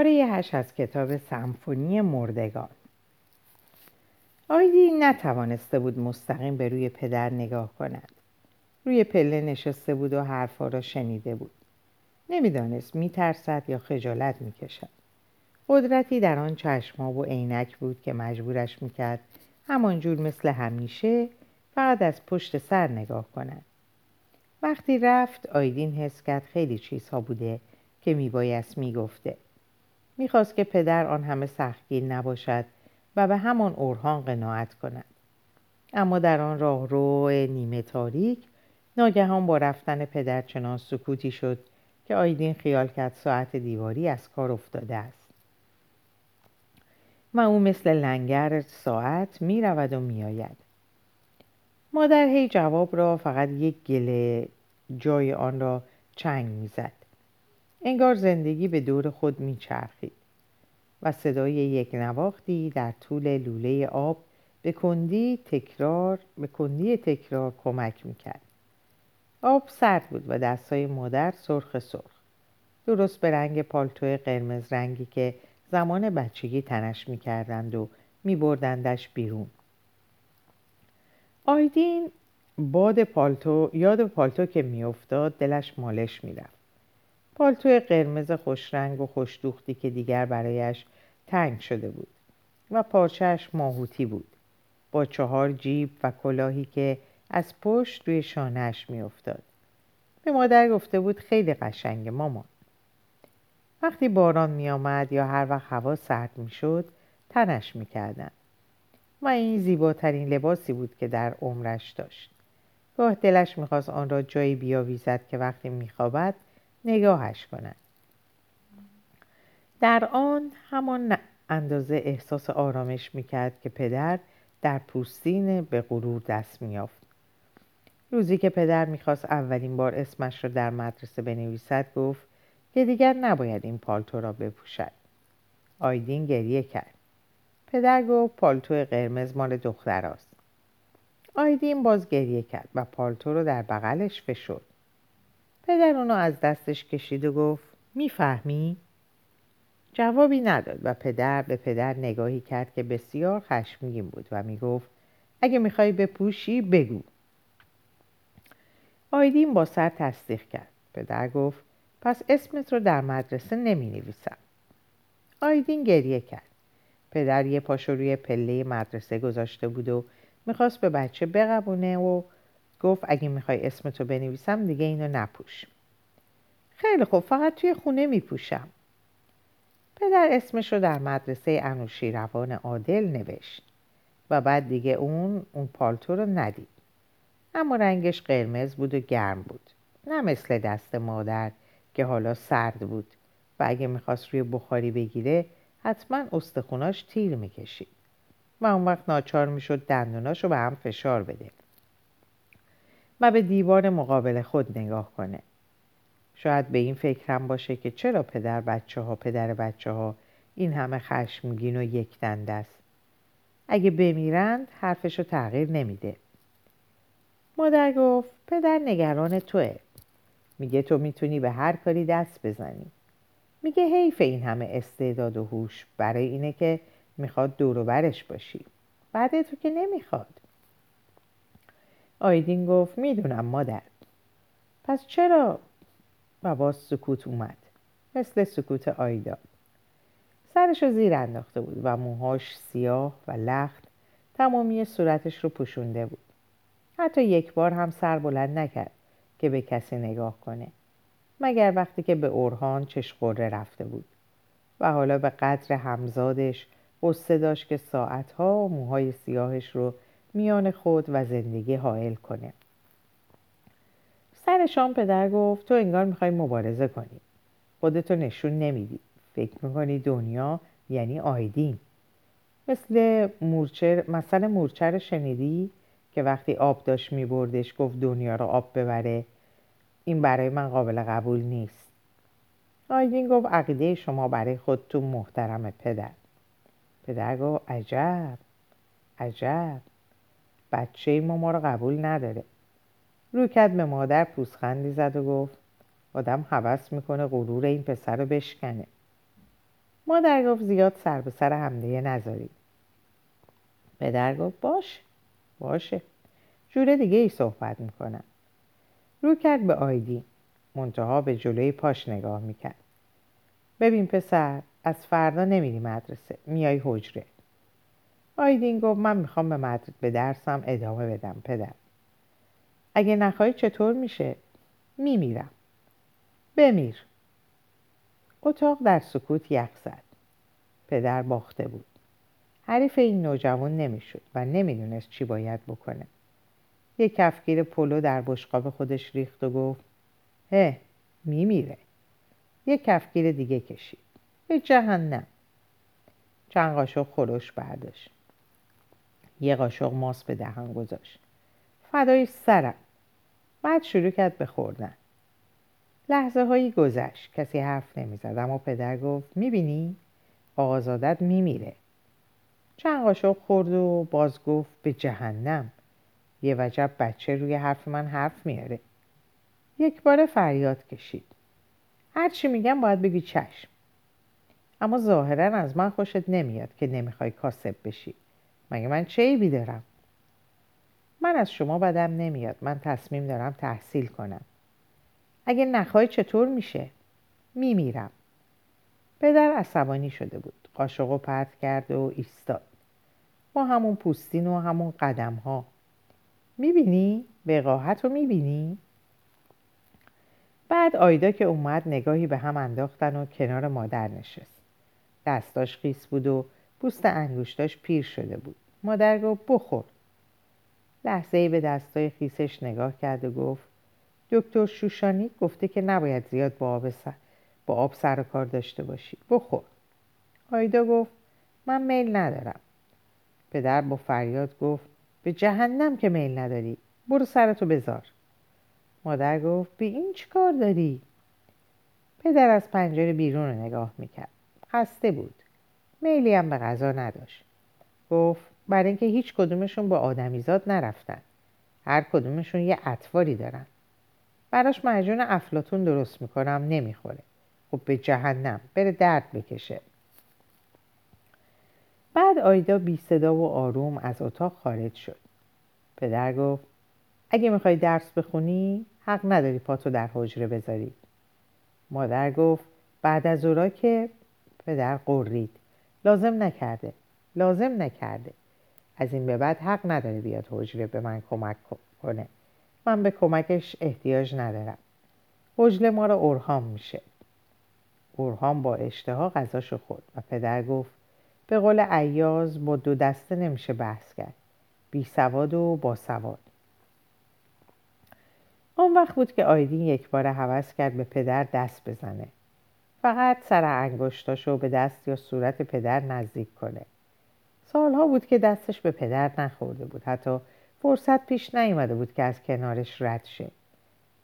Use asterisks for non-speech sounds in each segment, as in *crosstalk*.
پاره هش از کتاب سمفونی مردگان. آیدی نتوانسته بود مستقیم به روی پدر نگاه کند. روی پله نشسته بود و حرفا را شنیده بود. نمی‌دانست میترسد یا خجالت می‌کشد. قدرتی در آن چشما و عینک بود که مجبورش می‌کرد همانجور مثل همیشه فقط از پشت سر نگاه کند. وقتی رفت آیدین حس کرد خیلی چیزها بوده که میبایست می‌گفته. می‌خواست که پدر آن همه سختگیر نباشد و به همان اورهان قناعت کند اما در آن راهرو نیمه تاریک ناگهان با رفتن پدر چنان سکوتی شد که آیدین خیال کرد ساعت دیواری از کار افتاده است و او مثل لنگر ساعت می رود و می آید. مادر هی جواب را فقط یک گله جای آن را چنگ می‌زد. انگار زندگی به دور خود میچرخید و صدای یک نواختی در طول لوله آب به کندی تکرار به کندی تکرار کمک می‌کرد. آب سرد بود و دستای مادر سرخ سرخ. درست به رنگ پالتو قرمز رنگی که زمان بچگی تنش می‌کردند و میبردندش بیرون. آیدین باد پالتو یاد پالتو که میافتاد دلش مالش می‌رفت. پالتو قرمز خوشرنگ و خوشدوختی که دیگر برایش تنگ شده بود و پارچهش ماهوتی بود. با چهار جیب و کلاهی که از پشت روی شانهش میافتاد. به مادر گفته بود خیلی قشنگ مامان. وقتی باران می آمد یا هر وقت هوا سرد می شد تنش می کردن. و این زیباترین لباسی بود که در عمرش داشت. گاه دلش می‌خواست آن را جایی بیاویزد که وقتی میخوابد نگاهش کند در آن همان اندازه احساس آرامش می‌کرد که پدر در پوستین به غرور دست میافت روزی که پدر می‌خواست اولین بار اسمش را در مدرسه بنویسد گفت که دیگر نباید این پالتو را بپوشد. آیدین گریه کرد. پدر گفت پالتو قرمز مال دختر است. آیدین باز گریه کرد و پالتو رو در بغلش فشرد. پدر اونو از دستش کشید و گفت می‌فهمی؟ جوابی نداد و پدر به پدر نگاهی کرد که بسیار خشمگین بود و می‌گفت اگه می‌خوای بپوشی بگو. آیدین با سر تصدیق کرد. پدر گفت پس اسمت رو در مدرسه نمی نویسم آیدین گریه کرد. پدر یه پاشو روی پله مدرسه گذاشته بود و می‌خواست به بچه بقبونه و گفت اگه می‌خوای اسمتو بنویسم دیگه اینو نپوش. خیلی خوب فقط توی خونه میپوشم. پدر اسمش رو در مدرسه انوشیروان عادل نوشت و بعد دیگه اون اون پالتو رو ندید. اما رنگش قرمز بود و گرم بود. نه مثل دست مادر که حالا سرد بود و اگه می‌خواست روی بخاری بگیره حتما استخوناش تیر می‌کشید. و اون وقت ناچار می‌شد دندوناش رو به هم فشار بده. و به دیوار مقابل خود نگاه کنه. شاید به این فکرم باشه که چرا پدر بچه ها پدر بچه ها این همه خشمگین و یک دنده است. اگه بمیرند حرفشو تغییر نمیده. مادر گفت پدر نگران توه. میگه تو می‌تونی به هر کاری دست بزنی. میگه حیف این همه استعداد و هوش برای اینه که می‌خواد دور برش باشی. بعد تو که نمی‌خواد. آیدین گفت می‌دونم مادر. پس چرا و باز سکوت اومد؟ مثل سکوت آیدا. سرش رو زیر انداخته بود و موهاش سیاه و لخت تمامی صورتش رو پوشونده بود. حتی یک بار هم سر بلند نکرد که به کسی نگاه کنه. مگر وقتی که به اورهان چشقره رفته بود. و حالا به قدر همزادش قصه داشت که ساعتها موهای سیاهش رو میان خود و زندگی حائل کنه. سر شام پدر گفت تو انگار می‌خوای مبارزه کنی. خودتو نشون نمیدی. فکر می‌کنی دنیا یعنی آیدین. مثل مورچر مثل مورچر شنیدی؟ که وقتی آب داشت میبردش گفت دنیا رو آب ببره. این برای من قابل قبول نیست. آیدین گفت عقیده شما برای خودتون محترم پدر. پدر گفت عجب. عجب. بچه ما ما رو قبول نداره. رو کرد به مادر پوسخندی زد و گفت آدم حوض می‌کنه غرور این پسر رو بشکنه. مادر گفت زیاد سر به سر همدیگه نذارید پدر گفت باش باشه. جوره دیگه ای صحبت می‌کنم. رو کرد به آیدی منتها به جلوی پاش نگاه می‌کرد. ببین پسر از فردا نمیری مدرسه میای حجره. آیدین گفت من می‌خوام به, مدرسه به درسم ادامه بدم پدر. اگه نخواهی چطور میشه؟ میمیرم. بمیر. اتاق در سکوت یخ زد. پدر باخته بود. حریف این نوجوان نمی‌شد و نمی‌دونست چی باید بکنه. یک کفگیر پلو در بشقاب خودش ریخت و گفت هه میمیره. یک کفگیر دیگه کشید. به جهنم. چند قاشق خورش برداشت. یه قاشق ماست به دهان گذاشت. فدای سرم. بعد شروع کرد به خوردن. لحظه هایی گذشت. کسی حرف نمی‌زد. اما پدر گفت می‌بینی؟ آقازادت میمیره. چند قاشق خورد و باز گفت به جهنم. یه وجب بچه روی حرف من حرف میاره. یک بار فریاد کشید. هرچی میگم باید بگی چشم. اما ظاهرا از من خوشت نمیاد که نمی‌خوای کاسب بشی. مگه من چه ایبی دارم؟ من از شما بدم نمیاد. من تصمیم دارم تحصیل کنم. اگه نخواهی چطور میشه؟ میمیرم. پدر عصبانی شده بود. قاشقو پرت کرد و ایستاد. با همون پوستین و همون قدم ها می‌بینی؟ وقاحت رو می‌بینی؟ بعد آیدا که اومد نگاهی به هم انداختن و کنار مادر نشست. دستاش خیس بود و پوست انگوشتاش پیر شده بود. مادر گفت بخور. لحظه ای به دستای خیسش نگاه کرد و گفت دکتر شوشانی گفته که نباید زیاد با آب سر, با آب سر و کار داشته باشی. بخور. آیدا گفت من میل ندارم. پدر با فریاد گفت به جهنم که میل نداری. برو سرتو بذار. مادر گفت به این چی کار داری؟ پدر از پنجره بیرون رو نگاه می‌کرد. خسته بود. میلی هم به غذا نداشت. گفت برای اینکه هیچ کدومشون با آدمیزاد نرفتن. هر کدومشون یه اطواری دارن. براش مجون افلاتون درست می‌کنم نمی‌خوره. خب به جهنم بره درد بکشه. بعد آیدا بی صدا و آروم از اتاق خارج شد. پدر گفت اگه می‌خوای درس بخونی حق نداری پاتو در حجره بذاری. مادر گفت بعد از اورا که پدر قرید. لازم نکرده. لازم نکرده. از این به بعد حق نداره بیاد حجره به من کمک کنه. من به کمکش احتیاج ندارم. حجله ما رو ارهام میشه. ارهام با اشتها غذاشو خورد و پدر گفت به قول عیاز با دو دسته نمیشه بحث کرد. بی سواد و با سواد. آن وقت بود که آیدین یک بار حوض کرد به پدر دست بزنه. فقط سر انگشتاشو به دست یا صورت پدر نزدیک کنه. سالها بود که دستش به پدر نخورده بود. حتی فرصت پیش نیومده بود که از کنارش رد شه.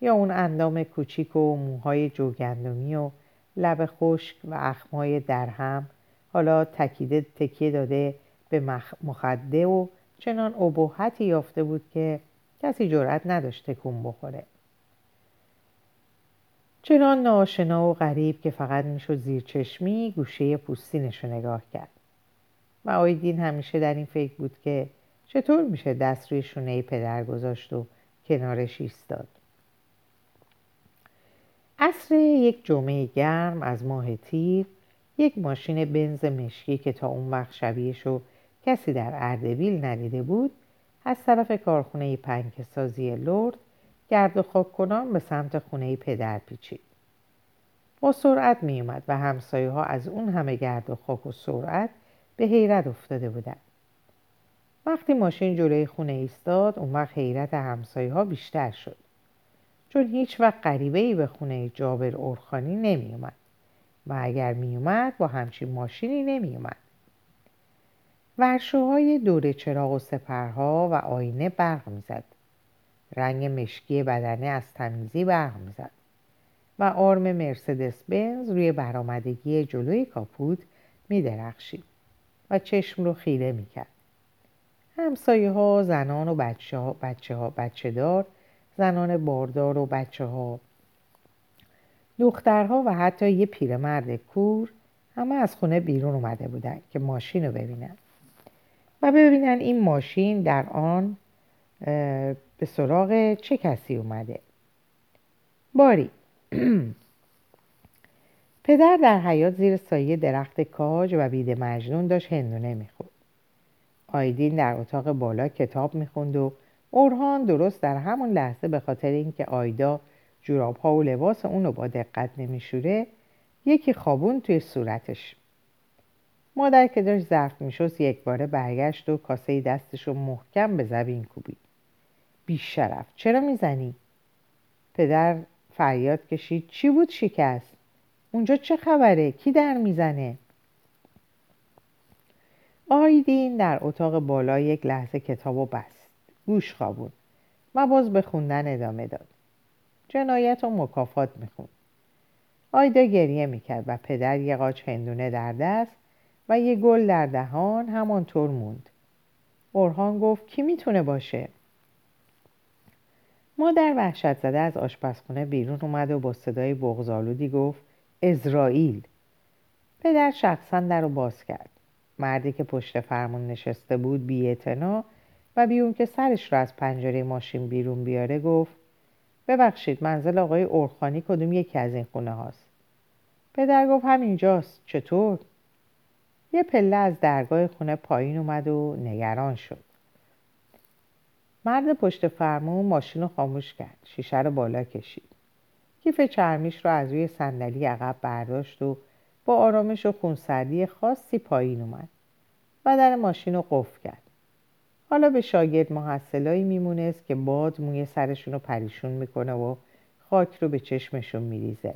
یا اون اندام کوچیک و موهای جوگندمی و لب خشک و اخمای درهم حالا تکیده تکیه داده به مخده و چنان ابهتی یافته بود که کسی جرأت نداشت تکون بخوره. چنان ناشنا و غریب که فقط می‌شد زیر چشمی گوشه پوستینش رو نگاه کرد. و آیدین همیشه در این فکر بود که چطور میشه دست روی شونه پدر گذاشت و کنارش ایستاد. عصر یک جمعه گرم از ماه تیر یک ماشین بنز مشکی که تا اون وقت شبیهشو کسی در اردبیل ندیده بود از طرف کارخونه پنکسازی لرد گرد و خاک کنان به سمت خونه پدر پیچید. با سرعت می اومد و همسایه ها از اون همه گرد و خاک و سرعت به حیرت افتاده بودند. وقتی ماشین جلوی خونه ایستاد اون وقت حیرت همسایه ها بیشتر شد. چون هیچ وقت غریبه ای به خونه جابر اورخانی نمی اومد و اگر می اومد با همچین ماشینی نمی اومد ورشوهای دور چراغ و سپرها و آینه برق می‌زد. رنگ مشکی بدنه از تمیزی برق می‌زد و آرم مرسدس بنز روی برآمدگی جلوی کاپوت می درخشید و چشم رو خیره می کرد. همسایه ها زنان و بچه ها بچه, ها بچه دار زنان باردار و بچه ها دخترها و حتی یه پیرمرد کور همه از خونه بیرون اومده بودن که ماشین رو ببینن و ببینن این ماشین در آن به سراغ چه کسی اومده؟ باری. *clears throat* پدر در حیات زیر سایه درخت کاج و بید مجنون داشت هندونه می‌خورد. آیدین در اتاق بالا کتاب می‌خوند و اورهان درست در همون لحظه به خاطر اینکه آیدا جوراب ها و لباس اونو با دقت نمیشوره یکی خوابون توی صورتش. مادر که داشت ظرف میشست یک باره برگشت و کاسه دستش رو محکم به زبین کوبید. بیشرف چرا می‌زنی؟ پدر فریاد کشید چی بود شکست؟ اونجا چه خبره؟ کی در می‌زنه؟ آیدین در اتاق بالا یک لحظه کتاب و بست گوش خوابون و باز به خوندن ادامه داد جنایت و مکافات می‌خوند آیدا گریه می‌کرد و پدر یه قاچ هندونه در دست و یه گل در دهان همانطور موند اورهان گفت کی می‌تونه باشه مادر وحشت زده از آشپزخونه بیرون اومد و با صدای بغزالودی گفت ازرائیل پدر شخصا در رو باز کرد. مردی که پشت فرمون نشسته بود بی و بیون که سرش رو از پنجره ماشین بیرون بیاره گفت ببخشید منزل آقای اورخانی کدوم یکی از این خونه هاست؟ پدر گفت همینجاست چطور؟ یه پله از درگاه خونه پایین اومد و نگران شد. مرد پشت فرمون ماشین رو خاموش کرد. شیشه رو بالا کشید. کیف چرمیش رو از روی صندلی عقب برداشت و با آرامش و خونسردی خاصی پایین اومد و در ماشین رو قفل کرد. حالا به شاگرد محصلایی میمونست که باد موی سرشون رو پریشون می‌کنه و خاک رو به چشمشون میریزه.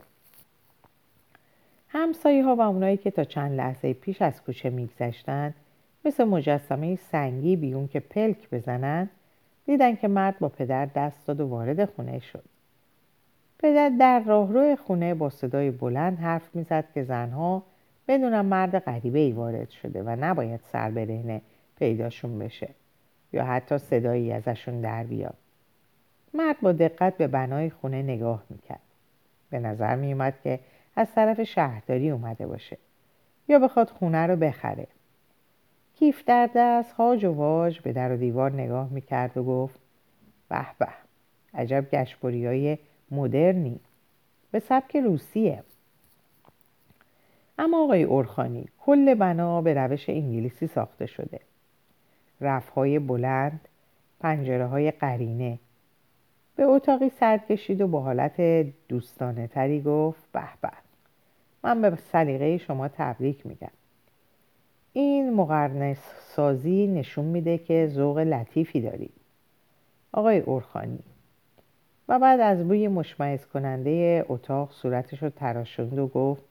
همسایه ها و اونایی که تا چند لحظه پیش از کوچه میگذشتن مثل مجسمه سنگی بیون که پلک بزنن دیدن که مرد با پدر دست داد و وارد خونه شد. پدر در راهرو خونه با صدای بلند حرف می‌زد که زنها بدونن مرد غریبه ای وارد شده و نباید سر برهنه پیداشون بشه یا حتی صدایی ازشون در بیاد. مرد با دقت به بنای خونه نگاه می‌کرد. به نظر میومد که از طرف شهرداری اومده باشه یا بخواد خونه رو بخره. کیف در دست هاج و واج به در و دیوار نگاه می‌کرد و گفت به به عجب گشبری های مدرنی به سبک روسیه. اما آقای اورخانی کل بنا به روش انگلیسی ساخته شده. رفهای بلند پنجره های قرینه. به اتاقی سر کشید و با حالت دوستانه تری گفت به به من به سلیقه شما تبریک میگم. این مقرنس سازی نشون میده که ذوق لطیفی دارید آقای اورخانی و بعد از بوی مشمعز کننده اتاق صورتش رو تراشوند و گفت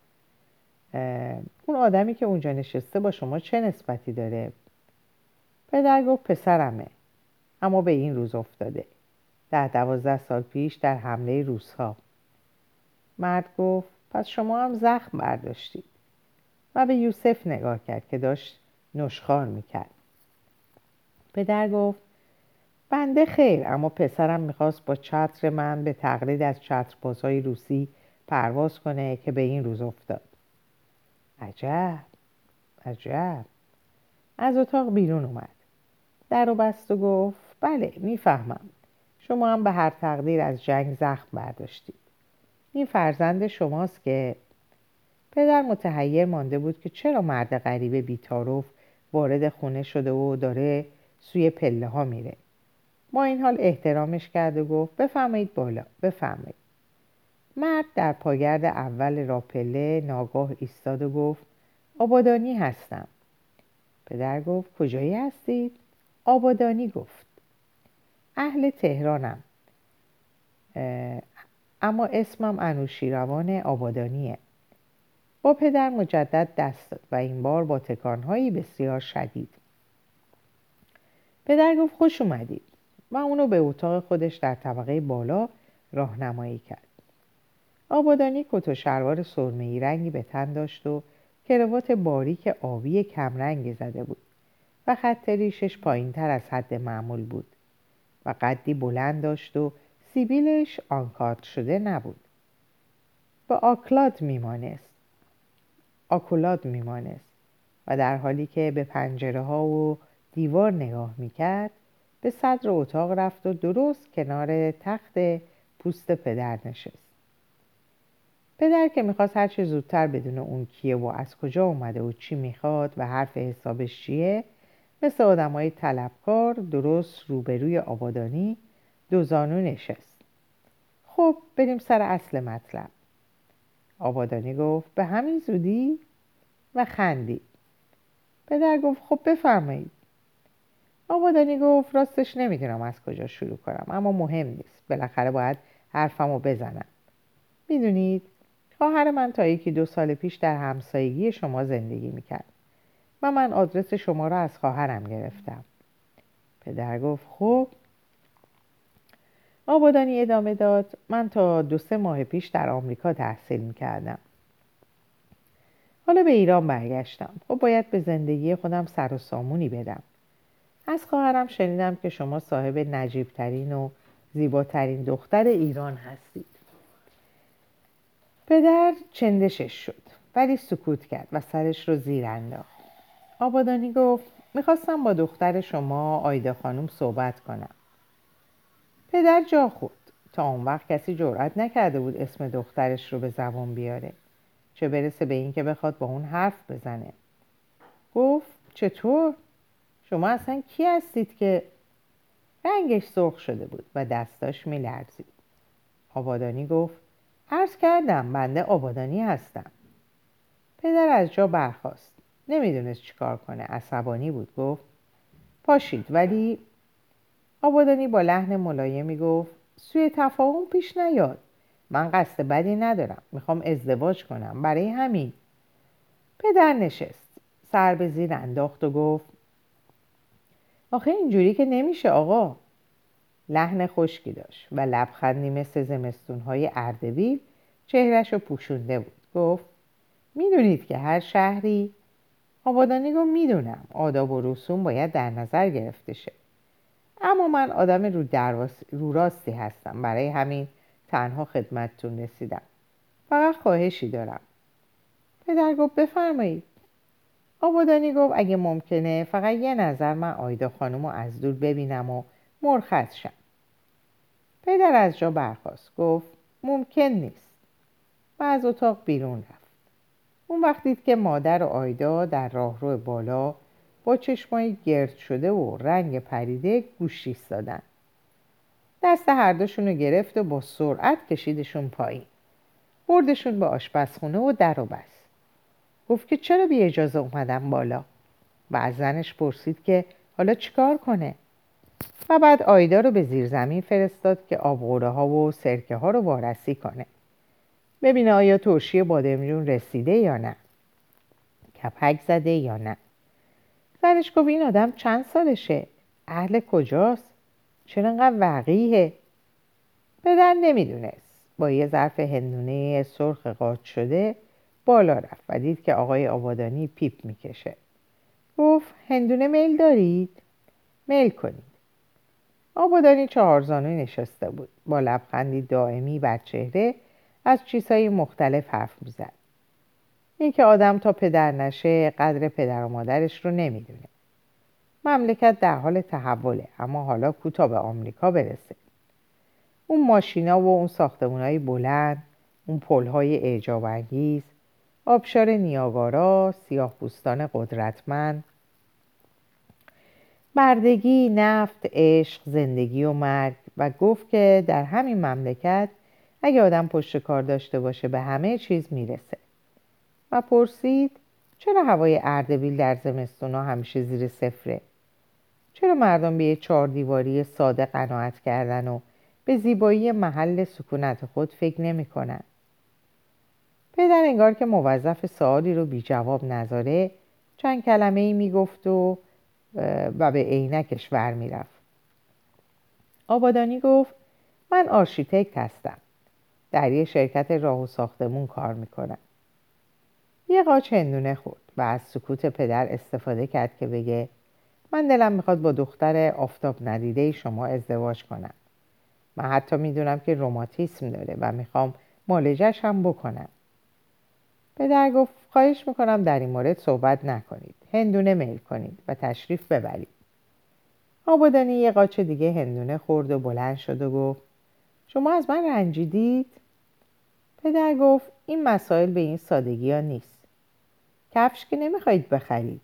اون آدمی که اونجا نشسته با شما چه نسبتی داره؟ پدر گفت پسرمه اما به این روز افتاده. ده دوازده سال پیش در حمله روسها. مرد گفت پس شما هم زخم برداشتید. و به یوسف نگاه کرد که داشت نشخار می‌کرد. پدر گفت بنده خیر اما پسرم می‌خواست با چتر من به تقلید از چتربازهای روسی پرواز کنه که به این روز افتاد. عجب عجب. از اتاق بیرون اومد. در و بست و گفت بله می‌فهمم. شما هم به هر تقدیر از جنگ زخم برداشتید. این فرزند شماست که پدر متحیر مانده بود که چرا مرد غریب بیتاروف وارد خونه شده و داره سوی پله ها میره. ما این حال احترامش کرد و گفت بفرمایید بالا بفرمایید. مرد در پاگرد اول راپله ناگاه ایستاد و گفت آبادانی هستم. پدر گفت کجایی هستید؟ آبادانی گفت. اهل تهرانم. اما اسمم انوشیروان آبادانیه. با پدر مجدد دست داد و این بار با تکانهایی بسیار شدید. پدر گفت خوش اومدید. و اونو به اتاق خودش در طبقه بالا راهنمایی کرد. آبادانی کت و شلوار سرمهای رنگی به تن داشت و کروات باریک آبی کمرنگی زده بود و خط ریشش پایین تر از حد معمول بود و قدی بلند داشت و سیبیلش آنکارت شده نبود. به آکلاد میمانست. آکولاد میمانست و در حالی که به پنجره ها و دیوار نگاه می‌کرد به صدر اتاق رفت و درست کنار تخت پوست پدر نشست. پدر که می‌خواست هرچه زودتر بدون اون کیه و از کجا اومده و چی می‌خواد و حرف حسابش چیه مثل آدم های طلبکار درست روبروی آبادانی دو زانو نشست. خب بریم سر اصل مطلب. آبادانی گفت به همین زودی و خندید پدر گفت خب بفرمایید. آبادانی گفت راستش نمی‌دونم از کجا شروع کنم اما مهم نیست. بالاخره باید حرفمو بزنم. می‌دونید خواهر من تا یکی دو سال پیش در همسایگی شما زندگی می‌کرد و من آدرس شما را از خواهرم گرفتم. پدر گفت خب آبادانی ادامه داد. من تا دو سه ماه پیش در آمریکا تحصیل می‌کردم. حالا به ایران برگشتم. خب باید به زندگی خودم سر و سامونی بدم. از خواهرم شنیدم که شما صاحب نجیبترین و زیباترین دختر ایران هستید. پدر چندشش شد ولی سکوت کرد و سرش رو زیر انداخت. آبادانی گفت می‌خواستم با دختر شما آیده خانم صحبت کنم. پدر جا خود تا اون وقت کسی جرأت نکرده بود اسم دخترش رو به زبان بیاره. چه برسه به اینکه بخواد با اون حرف بزنه. گفت چطور؟ شما اصلا کی هستید که رنگش سرخ شده بود و دستاش میلرزید؟ آبادانی گفت عرض کردم بنده آبادانی هستم. پدر از جا برخواست نمی‌دونست چیکار کنه. عصبانی بود. گفت پاشید ولی آبادانی با لحن ملایمی گفت سوی تفاهم پیش نیاد. من قصد بدی ندارم. می‌خوام ازدواج کنم. برای همین. پدر نشست. سر به زیر انداخت و گفت آخه اینجوری که نمیشه آقا. لحن خشکی داشت و لبخندی مثل زمستونهای اردبیل چهرش رو پوشونده بود. گفت می‌دونید که هر شهری آبادانی گفت می‌دونم. آداب و رسوم باید در نظر گرفته شه. اما من آدم رو, رو راستی هستم. برای همین تنها خدمتتون رسیدم. فقط خواهشی دارم. پدر گفت بفرمایید. آبادانی گفت اگه ممکنه فقط یه نظر من آیدا خانم رو از دور ببینم و مرخص شم. پدر از جا برخواست گفت ممکن نیست. و از اتاق بیرون رفت. اون وقت که مادر آیدا در راهرو بالا با چشمایی گرد شده و رنگ پریده گوش ایستادن. دست هر دوشون رو گرفت و با سرعت کشیدشون پایین. بردشون به آشپزخونه و در و بست گفت که چرا بی اجازه اومدم بالا؟ و از زنش پرسید که حالا چیکار کنه؟ و بعد آیدا رو به زیر زمین فرستاد که آبغوره ها و سرکه ها رو وارسی کنه. ببینه آیا ترشی بادمجون رسیده یا نه. کپک زده یا نه. زنش گفت این آدم چند سالشه؟ اهل کجاست؟ چرا انقدر وقیه پدر نمی‌دونست. با یه ظرف هندونه سرخ قاچ شده بالا رفت و دید که آقای آبادانی پیپ می‌کشه. گفت هندونه میل دارید؟ میل کنید. آبادانی چهارزانو نشسته بود. با لبخندی دائمی بر چهره از چیزهای مختلف حرف می‌زد. اینکه آدم تا پدر نشه قدر پدر و مادرش رو نمی‌دونه. مملکت در حال تحوله اما حالا کوتا به آمریکا برسه. اون ماشینا و اون ساختمونهای بلند اون پلهای اعجاب انگیز آبشار نیاگارا سیاه بوستان قدرتمند. بردگی نفت عشق زندگی و مرگ. و گفت که در همین مملکت اگه آدم پشت کار داشته باشه به همه چیز می‌رسه. و پرسید چرا هوای اردبیل در زمستونا همیشه زیر صفره چرا مردم به یه چهار دیواری ساده قناعت کردن و به زیبایی محل سکونت خود فکر نمی کنن. پدر انگار که موظف سوالی رو بی جواب نذاره چند کلمه ای می و و به عینکش ور می رفت. آبادانی گفت من آرشیتکت هستم. در یه شرکت راه و ساختمون کار می‌کنم. یه قاچ هندونه خورد و از سکوت پدر استفاده کرد که بگه من دلم می‌خواد با دختر آفتاب ندیده شما ازدواج کنم. من حتی می‌دونم که روماتیسم داره و می‌خوام معالجه‌ش هم بکنم. پدر گفت خواهش می‌کنم در این مورد صحبت نکنید. هندونه میل کنید و تشریف ببرید. آبادانی یه قاچ دیگه هندونه خورد و بلند شد و گفت شما از من رنجیدید؟ پدر گفت این مسائل به این سادگی ها نیست. کفش که نمی‌خواهید بخرید.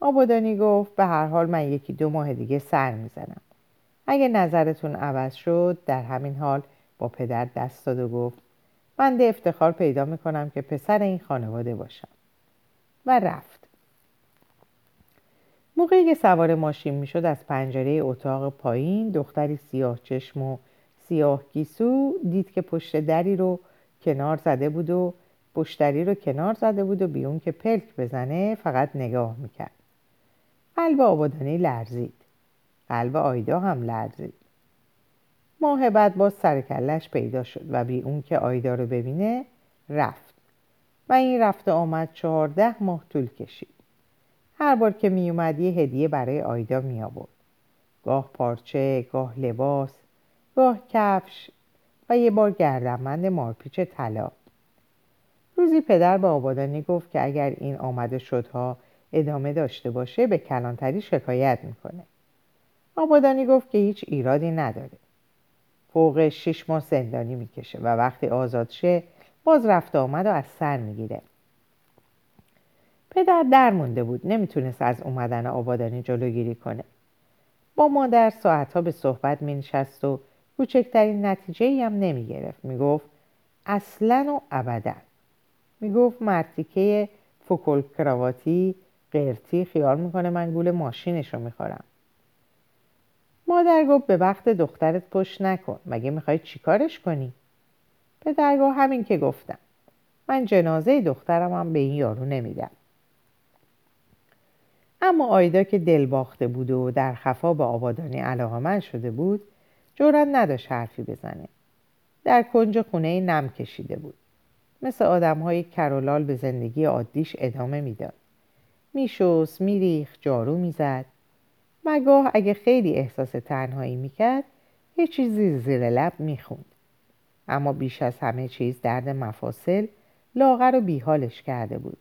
آبادانی گفت به هر حال من یکی دو ماه دیگه سر می‌زنم. اگه نظرتون عوض شد در همین حال با پدر دست داد و گفت من ده افتخار پیدا می‌کنم که پسر این خانواده باشم. و رفت. موقعی که سوار ماشین می‌شد از پنجره اتاق پایین دختری سیاه چشم و سیاه گیسو دید که پشت دری رو کنار زده بود و پشتری رو کنار زده بود و بیون که پلک بزنه فقط نگاه می‌کرد. قلب آبادانی لرزید. قلب آیدا هم لرزید. ماه بعد باز سرکلش پیدا شد و بی اون که آیدا رو ببینه رفت. و این رفته آمد چهارده ماه طول کشید. هر بار که می اومد یه هدیه برای آیدا می آورد گاه پارچه، گاه لباس، گاه کفش و یه بار گردنبند مارپیچ طلا. روزی پدر به آبادانی گفت که اگر این آمده شدها ادامه داشته باشه به کلانتری شکایت می‌کنه. آبادانی گفت که هیچ ایرادی نداره. فوق شش ماه زندانی می‌کشه و وقتی آزاد شه باز رفت آمد و از سر می‌گیره. پدر در مونده بود نمی‌تونست از اومدن آبادانی جلوگیری کنه. با مادر ساعتها به صحبت مینشست و کوچکترین نتیجه ای هم نمی‌گرفت. می‌گفت اصلا و ابدا. می‌گفت مرتیکه فکل کرواتی قرتی خیال می‌کنه من گول ماشینش رو می‌خورم. مادر گفت به وقت دخترت پشت نکن مگه می‌خوای چیکارش کنی؟ پدر گفت همین که گفتم. من جنازه دخترم هم به این یارو نمیدم. اما آیدا که دل باخته بود و در خفا به آبادانی علاقمند شده بود جورت نداشت حرفی بزنه. در کنج خونه نم کشیده بود. مثل آدم های کرولال به زندگی عادیش ادامه می‌داد. میشست میریخ جارو می‌زد. و گاه اگه خیلی احساس تنهایی می‌کرد یه چیزی زیر لب می‌خوند. اما بیش از همه چیز درد مفاصل لاغر و بیحالش کرده بود.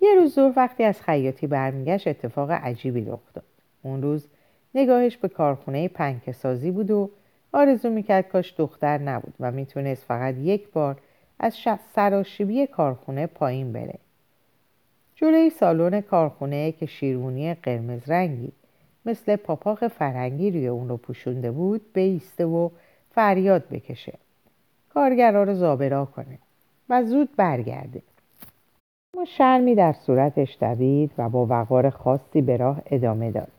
یه روز ظهر وقتی از خیاطی برمیگشت اتفاق عجیبی رخ داد. اون روز نگاهش به کارخونه پنکه سازی بود و آرزو می‌کرد کاش دختر نبود و می‌تونست فقط یک بار از سراشیبی کارخونه پایین بره. جلوی سالن کارخونه که شیرونی قرمز رنگی مثل پاپاق فرنگی روی اون رو پوشونده بود بیسته و فریاد بکشه. کارگرا رو زابرا کنه و زود برگرده. اما شرمی در صورتش دوید و با وقار خاصی به راه ادامه داد.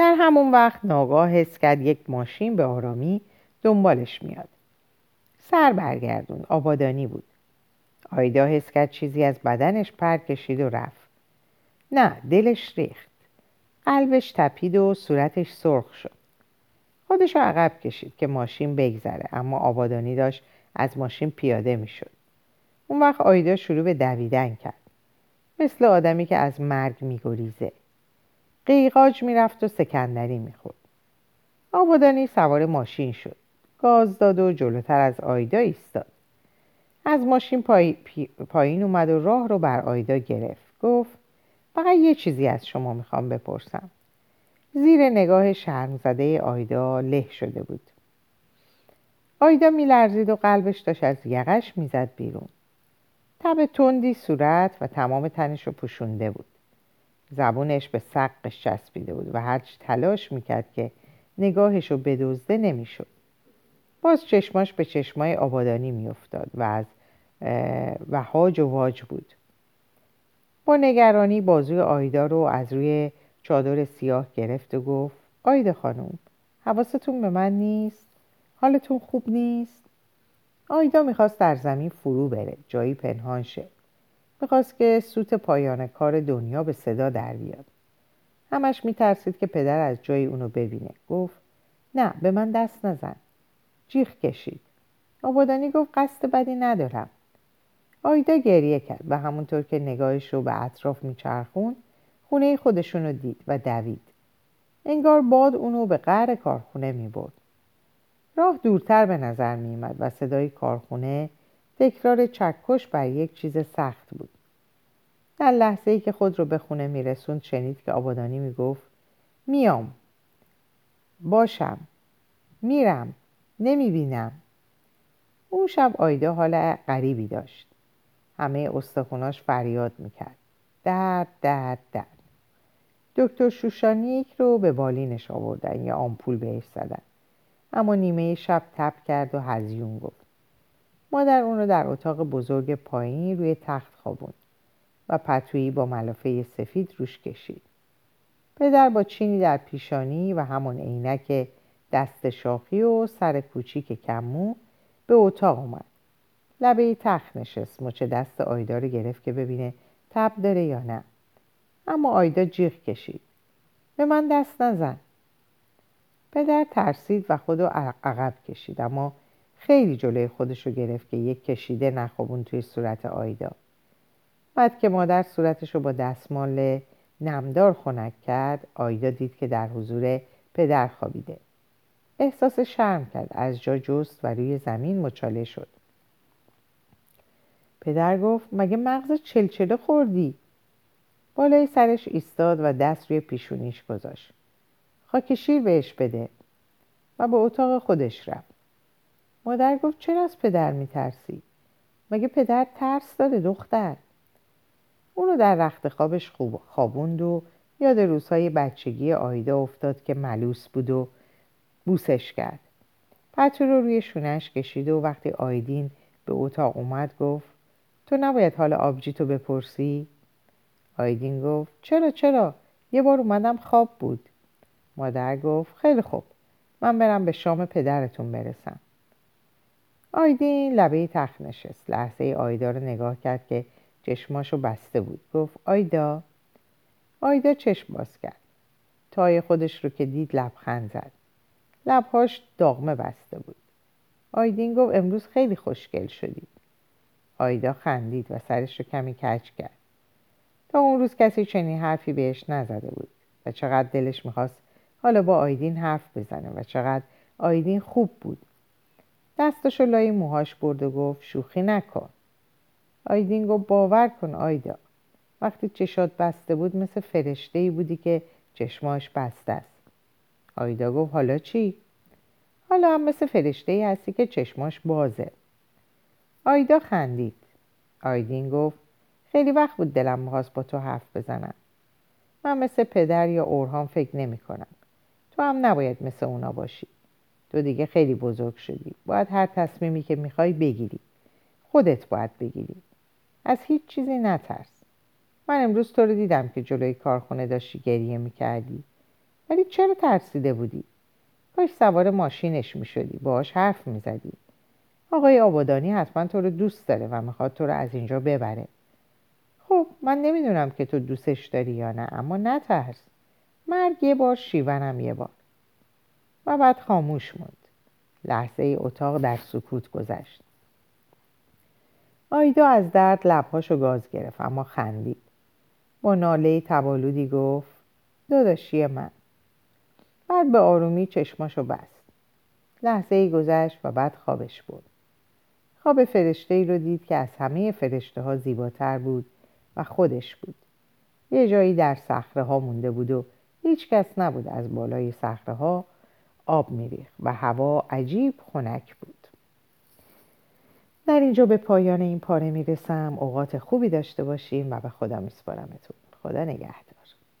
در همون وقت ناگاه حس کرد یک ماشین به آرامی دنبالش میاد. سر برگردون آبادانی بود. آیدا حس کرد چیزی از بدنش پر کشید و رفت. نه دلش ریخت. قلبش تپید و صورتش سرخ شد. خودش عقب کشید که ماشین بگذره اما آبادانی داشت از ماشین پیاده می‌شد. اون وقت آیدا شروع به دویدن کرد. مثل آدمی که از مرگ میگریزه. قیقاج می‌رفت و سکندری می‌خورد. آبادانی سوار ماشین شد. گاز داد و جلوتر از آیدا ایستاد. از ماشین پای... پایین اومد و راه رو بر آیدا گرفت. گفت فقط یه چیزی از شما می‌خوام بپرسم. زیر نگاه شرمزده آیدا له شده بود. آیدا میلرزید و قلبش داشت از یقش می‌زد بیرون. تب تندی صورت و تمام تنش رو پوشونده بود. زبونش به سقش چسبیده بود و هرچی تلاش می‌کرد که نگاهش رو بدزده نمی‌شد. باز چشماش به چشمای آبادانی میافتاد و از و هاج و واج بود. با نگرانی بازوی آیدا رو از روی چادر سیاه گرفت و گفت آیدا خانم حواستون به من نیست؟ حالتون خوب نیست؟ آیدا می‌خواست در زمین فرو بره جایی پنهان شه. می‌خواست که سوت پایان کار دنیا به صدا در بیاد. همش میترسید که پدر از جای اونو ببینه. گفت نه به من دست نزن. جیغ کشید. آبادانی گفت قصد بدی ندارم. آیدا گریه کرد و همونطور که نگاهش رو به اطراف میچرخون خونه خودشون رو دید و دوید. انگار باد اونو به قهر کارخونه می‌برد. راه دورتر به نظر میومد و صدای کارخونه تکرار چکش بر یک چیز سخت بود. در لحظه ای که خود رو به خونه میرسوند شنید که آبادانی می‌گفت میام. باشم. میرم. نمی‌بینم. اون شب آیدا حال غریبی داشت. همه استخوناش فریاد می‌کرد. درد درد درد. دکتر شوشانیک رو به بالینش آوردن یا آمپول بهش زدن. اما نیمه شب تب کرد و هزیون گفت. مادر اون رو در اتاق بزرگ پایین روی تخت خوابوند و پتویی با ملافه سفید روش کشید. پدر با چینی در پیشانی و همون عینک دست شاخی و سر کوچیک کمو به اتاق اومد لبه تخت نشست مچ دست آیدا رو گرفت که ببینه تب داره یا نه. اما آیدا جیغ کشید. به من دست نزن. پدر ترسید و خودو عقب کشید اما خیلی جلوی خودش رو گرفت که یک کشیده نخوابون توی صورت آیدا. بعد که مادر صورتش رو با دستمال نمدار خنک کرد آیدا دید که در حضور پدر خوابیده. احساس شرم کرد از جا جست و روی زمین مچاله شد. پدر گفت مگه مغز چلچله خوردی؟ بالای سرش ایستاد و دست روی پیشونیش گذاشت. خاک شیر بهش بده. و به اتاق خودش رفت. مادر گفت چرا از پدر میترسی؟ مگه پدر ترس داره دختر؟ اونو در رخت خوابش خوب خوابوند و یاد روزهای بچگی آیدا افتاد که ملوس بود و بوسش کرد پتو رو روی شونش کشید و وقتی آیدین به اتاق اومد گفت تو نباید حال آبجی تو بپرسی؟ آیدین گفت چرا چرا؟ یه بار اومدم خواب بود مادر گفت خیلی خوب من برم به شام پدرتون برسم آیدین لبه تخت نشست. لحظه آیدا رو نگاه کرد که چشماشو بسته بود. گفت آیدا آیدا چشم باز کرد. تای خودش رو که دید لبخند زد. لبهاش داغمه بسته بود. آیدین گفت امروز خیلی خوشگل شدی. آیدا خندید و سرش رو کمی کج کرد. تا اون روز کسی چنین حرفی بهش نزده بود. و چقدر دلش می‌خواست حالا با آیدین حرف بزنه و چقدر آیدین خوب بود. دستشو لای موهاش برد و گفت شوخی نکن. آیدین گفت باور کن آیدا. وقتی چشات بسته بود مثل فرشته ای بودی که چشماش بسته است. آیدا گفت حالا چی؟ حالا هم مثل فرشته ای هستی که چشماش بازه. آیدا خندید. آیدین گفت خیلی وقت بود دلم می‌خواست با تو حرف بزنم. من مثل پدر یا اورهان فکر نمی کنم تو هم نباید مثل اونا باشی. تو دیگه خیلی بزرگ شدی. باید هر تصمیمی که می‌خوای بگیری. خودت باید بگیری. از هیچ چیزی نترس. من امروز تو رو دیدم که جلوی کارخونه داشتی گریه می‌کردی. ولی چرا ترسیده بودی؟ کاش سوار ماشینش می‌شدی. باهاش حرف می‌زدی. آقای آبادانی حتما تو رو دوست داره و می‌خواد تو رو از اینجا ببره. خب من نمی‌دونم که تو دوستش داری یا نه اما نترس. مرگ یه بار شیونم یه بار. و بعد خاموش موند. لحظه ای اتاق در سکوت گذشت. آیدا از درد لبهاشو گاز گرفت اما خندید. با ناله تبالودی گفت داداشی من. بعد به آرومی چشماشو بست. لحظه ای گذشت و بعد خوابش برد. خواب فرشته ای رو دید که از همه فرشته ها زیباتر بود و خودش بود. یه جایی در صخره ها مونده بود و هیچ کس نبود از بالای صخره ها آب میریخت و هوا عجیب خنک بود. در اینجا به پایان این پاره می‌رسم. اوقات خوبی داشته باشیم و به خدا میسپارمتون. خدا نگهدار.